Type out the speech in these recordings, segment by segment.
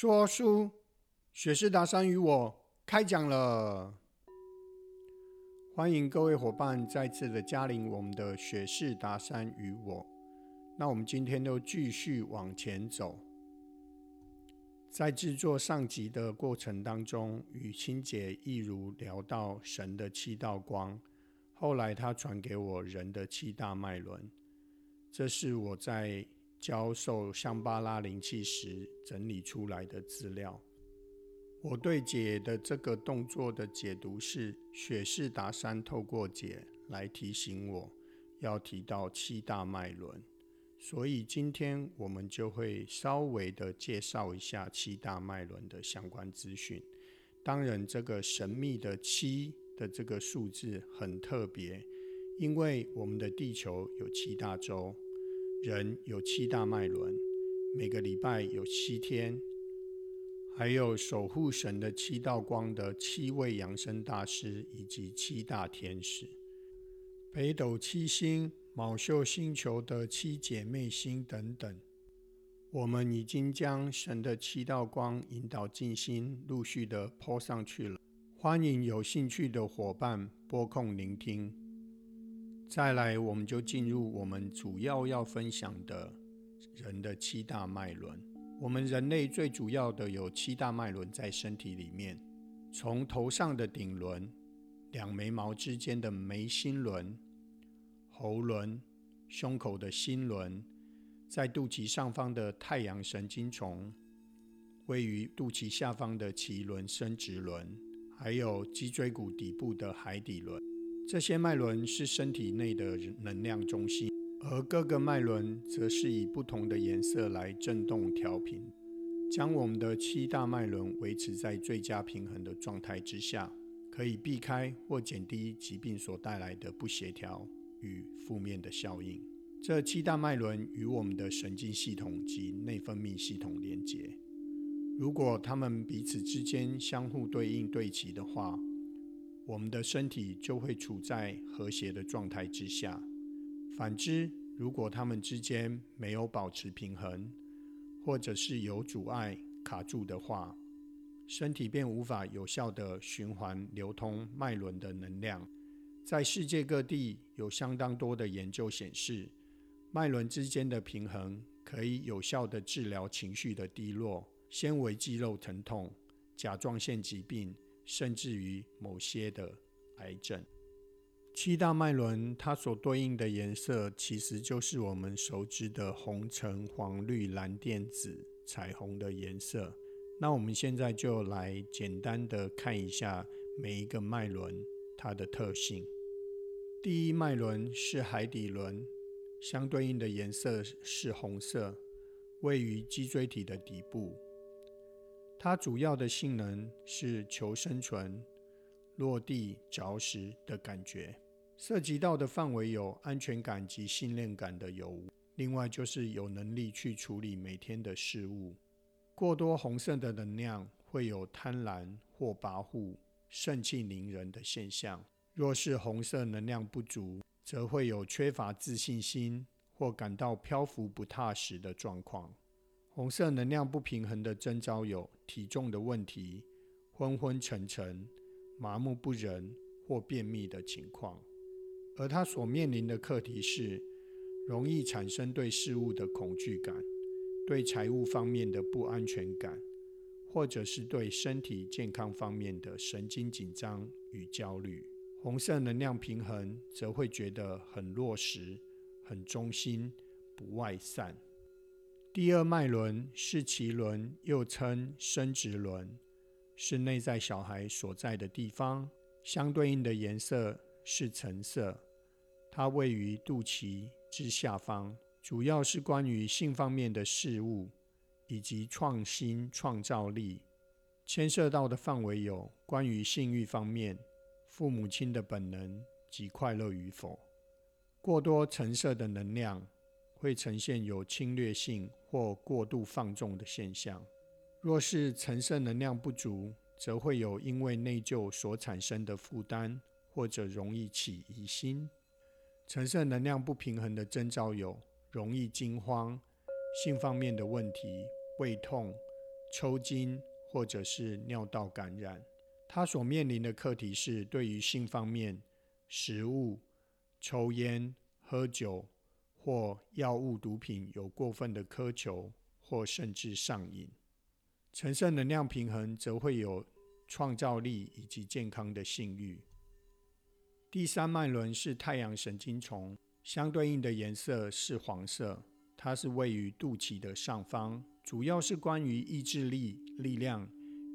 说书，雪士达山与我开讲了。欢迎各位伙伴再次的加临我们的雪士达山与我。那我们今天就继续往前走。在制作上集的过程当中，与清姐一如聊到神的七道光，后来他传给我人的七大脉轮，这是我在。教授香巴拉灵气时整理出来的资料，我对解的这个动作的解读是：雪士达山透过解来提醒我要提到七大脉轮，所以今天我们就会稍微的介绍一下七大脉轮的相关资讯。当然，这个神秘的七的这个数字很特别，因为我们的地球有七大洲。人有七大脉轮，每个礼拜有七天，还有守护神的七道光的七位养生大师以及七大天使，北斗七星、卯宿星球的七姐妹星等等。我们已经将神的七道光引导进心，陆续的抛上去了。欢迎有兴趣的伙伴拨空聆听。再来，我们就进入我们主要要分享的人的七大脉轮。我们人类最主要的有七大脉轮在身体里面，从头上的顶轮、两眉毛之间的眉心轮、喉轮、胸口的心轮，在肚脐上方的太阳神经丛，位于肚脐下方的脐轮生殖轮，还有脊椎骨底部的海底轮。这些脉轮是身体内的能量中心，而各个脉轮则是以不同的颜色来振动调频，将我们的七大脉轮维持在最佳平衡的状态之下，可以避开或减低疾病所带来的不协调与负面的效应。这七大脉轮与我们的神经系统及内分泌系统连接，如果它们彼此之间相互对应对齐的话。我们的身体就会处在和谐的状态之下。反之，如果它们之间没有保持平衡，或者是有阻碍卡住的话，身体便无法有效地循环流通脉轮的能量。在世界各地有相当多的研究显示，脉轮之间的平衡可以有效地治疗情绪的低落、纤维肌肉疼痛、甲状腺疾病。甚至于某些的癌症，七大脉轮它所对应的颜色，其实就是我们熟知的红、橙、黄、绿、蓝、靛、紫彩虹的颜色。那我们现在就来简单的看一下每一个脉轮它的特性。第一脉轮是海底轮，相对应的颜色是红色，位于脊椎体的底部。它主要的性能是求生存、落地着实的感觉，涉及到的范围有安全感及信任感的有，另外就是有能力去处理每天的事物。过多红色的能量会有贪婪或跋扈、盛气凌人的现象；若是红色能量不足，则会有缺乏自信心或感到漂浮不踏实的状况。红色能量不平衡的征兆有体重的问题、昏昏沉沉、麻木不仁或便秘的情况，而他所面临的课题是容易产生对事物的恐惧感、对财务方面的不安全感，或者是对身体健康方面的神经紧张与焦虑。红色能量平衡则会觉得很落实、很中心、不外散。第二脉轮是脐轮，又称生殖轮，是内在小孩所在的地方。相对应的颜色是橙色，它位于肚脐之下方，主要是关于性方面的事物以及创新创造力。牵涉到的范围有关于性欲方面、父母亲的本能及快乐与否。过多橙色的能量。会呈现有侵略性或过度放纵的现象。若是橙色能量不足，则会有因为内疚所产生的负担，或者容易起疑心。橙色能量不平衡的征兆有容易惊慌、性方面的问题、胃痛、抽筋或者是尿道感染。他所面临的课题是对于性方面、食物、抽烟、喝酒或药物、毒品有过分的苛求，或甚至上瘾。橙色能量平衡则会有创造力以及健康的性欲。第三脉轮是太阳神经丛，相对应的颜色是黄色，它是位于肚脐的上方，主要是关于意志力、力量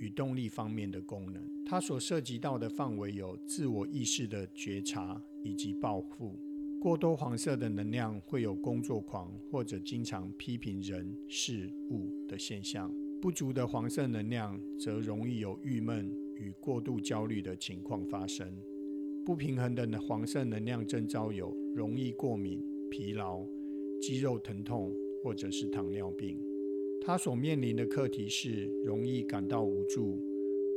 与动力方面的功能。它所涉及到的范围有自我意识的觉察以及报复。过多黄色的能量会有工作狂或者经常批评人事物的现象。不足的黄色能量则容易有郁闷与过度焦虑的情况发生。不平衡的黄色能量征兆有容易过敏、疲劳、肌肉疼痛或者是糖尿病。他所面临的课题是容易感到无助、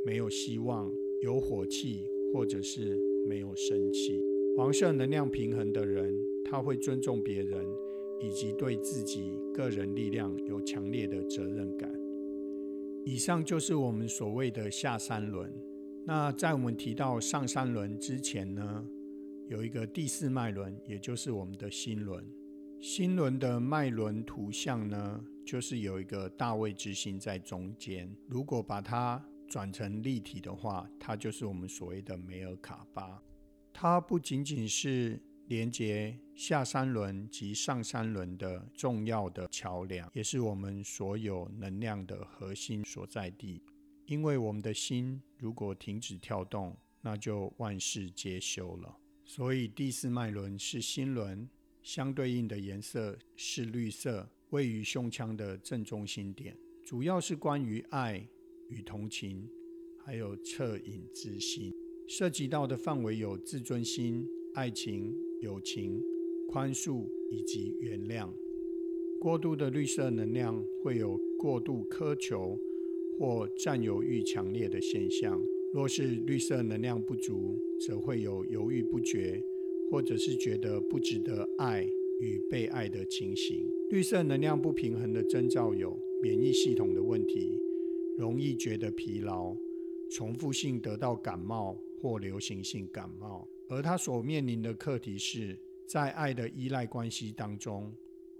没有希望、有火气或者是没有生气。黄色能量平衡的人，他会尊重别人以及对自己个人力量有强烈的责任感。以上就是我们所谓的下三轮。那在我们提到上三轮之前呢，有一个第四脉轮，也就是我们的心轮。心轮的脉轮图像呢，就是有一个大卫之星在中间。如果把它转成立体的话，它就是我们所谓的梅尔卡巴。它不仅仅是连接下三轮及上三轮的重要的桥梁，也是我们所有能量的核心所在地。因为我们的心如果停止跳动，那就万事皆休了。所以第四脉轮是心轮，相对应的颜色是绿色，位于胸腔的正中心点，主要是关于爱与同情，还有恻隐之心。涉及到的范围有自尊心、爱情、友情、宽恕以及原谅。过度的绿色能量会有过度苛求或占有欲强烈的现象。若是绿色能量不足，则会有犹豫不决，或者是觉得不值得爱与被爱的情形。绿色能量不平衡的征兆有免疫系统的问题，容易觉得疲劳，重复性得到感冒。或流行性感冒，而他所面临的课题是在爱的依赖关系当中，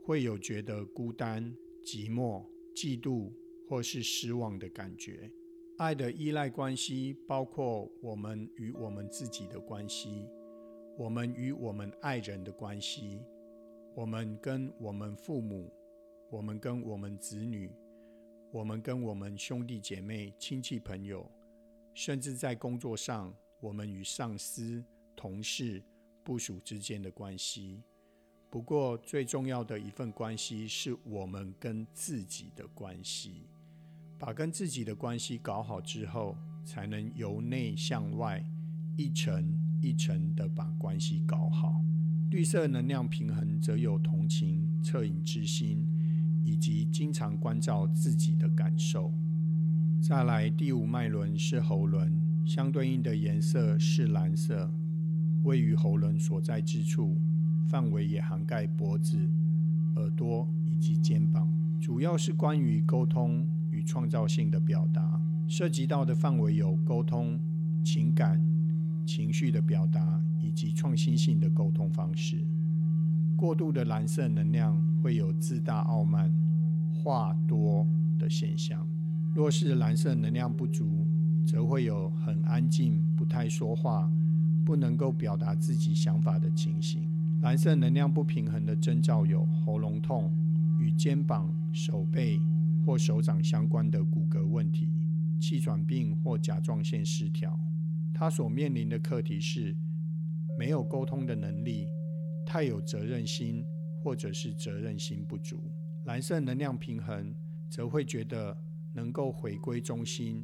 会有觉得孤单、寂寞、嫉妒或是失望的感觉。爱的依赖关系包括我们与我们自己的关系，我们与我们爱人的关系，我们跟我们父母，我们跟我们子女，我们跟我们兄弟姐妹、亲戚朋友，甚至在工作上。我们与上司、同事、部属之间的关系。不过，最重要的一份关系是我们跟自己的关系。把跟自己的关系搞好之后，才能由内向外，一层一层的把关系搞好。绿色能量平衡则有同情、恻隐之心，以及经常关照自己的感受。再来，第五脉轮是喉轮。相对应的颜色是蓝色，位于喉轮所在之处，范围也涵盖脖子、耳朵以及肩膀，主要是关于沟通与创造性的表达。涉及到的范围有沟通、情感、情绪的表达以及创新性的沟通方式。过度的蓝色能量会有自大、傲慢、话多的现象。若是蓝色能量不足，则会有很安静、不太说话、不能够表达自己想法的情形。蓝色能量不平衡的征兆有喉咙痛、与肩膀、手背或手掌相关的骨骼问题、气喘病或甲状腺失调。他所面临的课题是没有沟通的能力、太有责任心，或者是责任心不足。蓝色能量平衡则会觉得能够回归中心。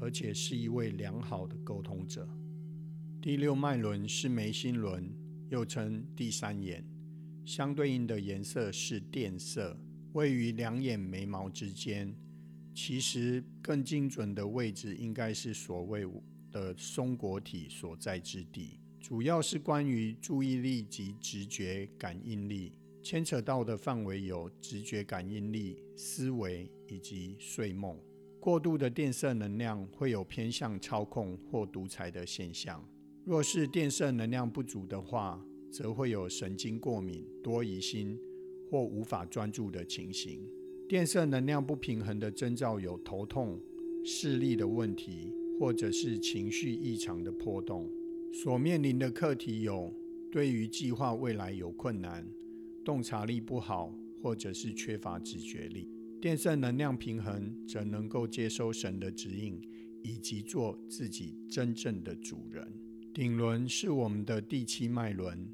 而且是一位良好的沟通者。第六脉轮是眉心轮，又称第三眼，相对应的颜色是靛色，位于两眼眉毛之间。其实更精准的位置应该是所谓的松果体所在之地，主要是关于注意力及直觉感应力，牵扯到的范围有直觉感应力、思维以及睡梦。过度的电色能量会有偏向操控或独裁的现象。若是电色能量不足的话，则会有神经过敏、多疑心或无法专注的情形。电色能量不平衡的征兆有头痛、视力的问题，或者是情绪异常的波动。所面临的课题有：对于计划未来有困难、洞察力不好，或者是缺乏直觉力。电色能量平衡，则能够接收神的指引，以及做自己真正的主人。顶轮是我们的第七脉轮，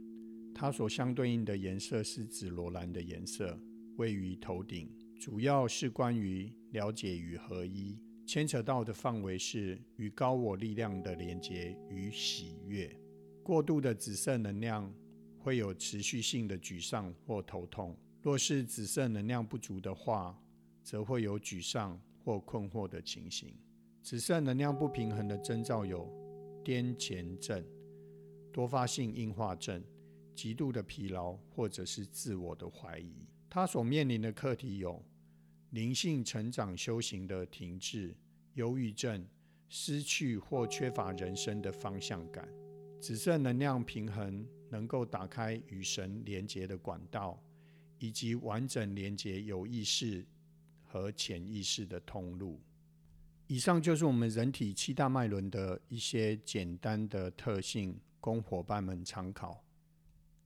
它所相对应的颜色是紫罗兰的颜色，位于头顶，主要是关于了解与合一，牵扯到的范围是与高我力量的连接与喜悦。过度的紫色能量会有持续性的沮丧或头痛，若是紫色能量不足的话，则会有沮丧或困惑的情形。紫色能量不平衡的征兆有。癫痫症、多发性硬化症、极度的疲劳，或者是自我的怀疑。他所面临的课题有灵性成长、修行的停滞、忧郁症、失去或缺乏人生的方向感。紫色能量平衡能够打开与神连接的管道，以及完整连接有意识和潜意识的通路。以上就是我们人体七大脉轮的一些简单的特性，供伙伴们参考。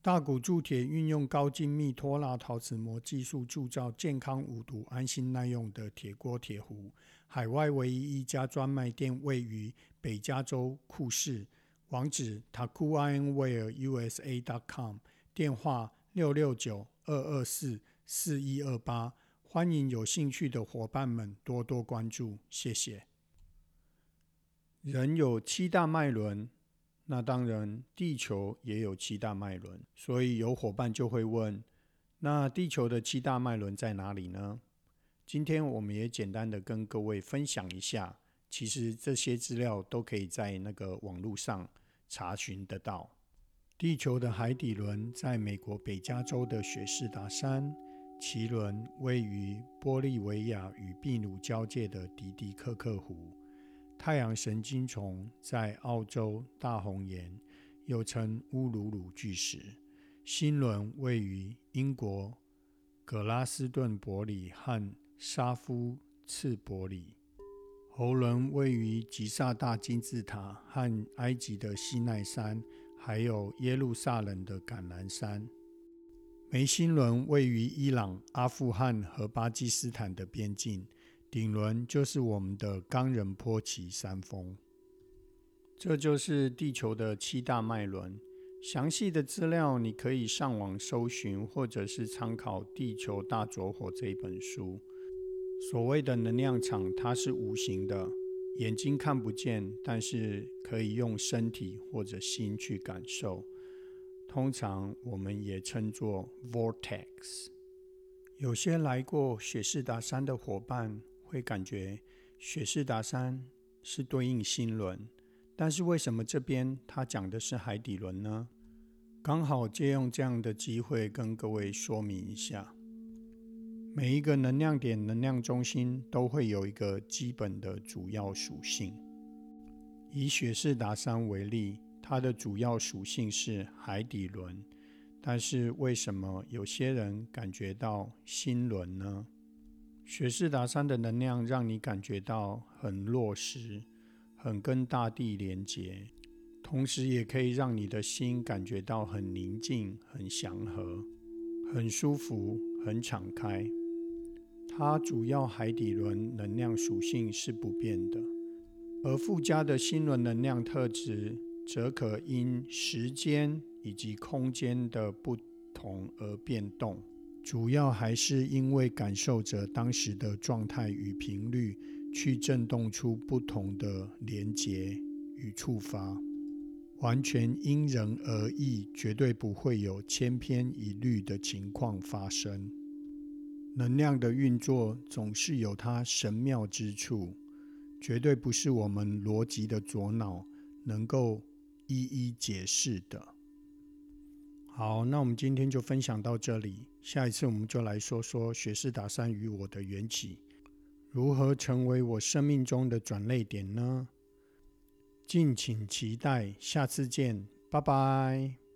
大骨铸铁运用高精密拖拉陶瓷膜技术铸造健康无毒、安心耐用的铁锅铁壶。海外唯一一家专卖店位于北加州库市，网址：takuinwareusa.com，电话六六九二二四四一二八。欢迎有兴趣的伙伴们多多关注，谢谢。人有七大脉轮，那当然地球也有七大脉轮，所以有伙伴就会问：那地球的七大脉轮在哪里呢？今天我们也简单的跟各位分享一下，其实这些资料都可以在那个网络上查询得到。地球的海底轮在美国北加州的雪士达山。奇轮位于玻利维亚与秘鲁交界的迪迪克克湖，太阳神经虫在澳洲大红岩，又称乌鲁鲁巨石。新轮位于英国格拉斯顿伯里和沙夫茨伯里。喉轮位于吉萨大金字塔和埃及的西奈山，还有耶路撒冷的橄榄山。眉心轮位于伊朗、阿富汗和巴基斯坦的边境，顶轮就是我们的冈仁波齐山峰。这就是地球的七大脉轮。详细的资料你可以上网搜寻，或者是参考《地球大着火》这一本书。所谓的能量场，它是无形的，眼睛看不见，但是可以用身体或者心去感受。通常我们也称作 vortex。有些来过雪士达山的伙伴会感觉雪士达山是对应心轮，但是为什么这边它讲的是海底轮呢？刚好借用这样的机会跟各位说明一下，每一个能量点、能量中心都会有一个基本的主要属性。以雪士达山为例。它的主要属性是海底轮，但是为什么有些人感觉到心轮呢？雪士达山的能量让你感觉到很落实，很跟大地连接，同时也可以让你的心感觉到很宁静、很祥和、很舒服、很敞开。它主要海底轮能量属性是不变的，而附加的心轮能量特质。则可因时间以及空间的不同而变动，主要还是因为感受者当时的状态与频率，去震动出不同的连结与触发，完全因人而异，绝对不会有千篇一律的情况发生。能量的运作总是有它神妙之处，绝对不是我们逻辑的左脑能够。一一解释的。好，那我们今天就分享到这里。下一次我们就来说说学士达山与我的缘起。如何成为我生命中的转泪点呢？敬请期待，下次见，拜拜。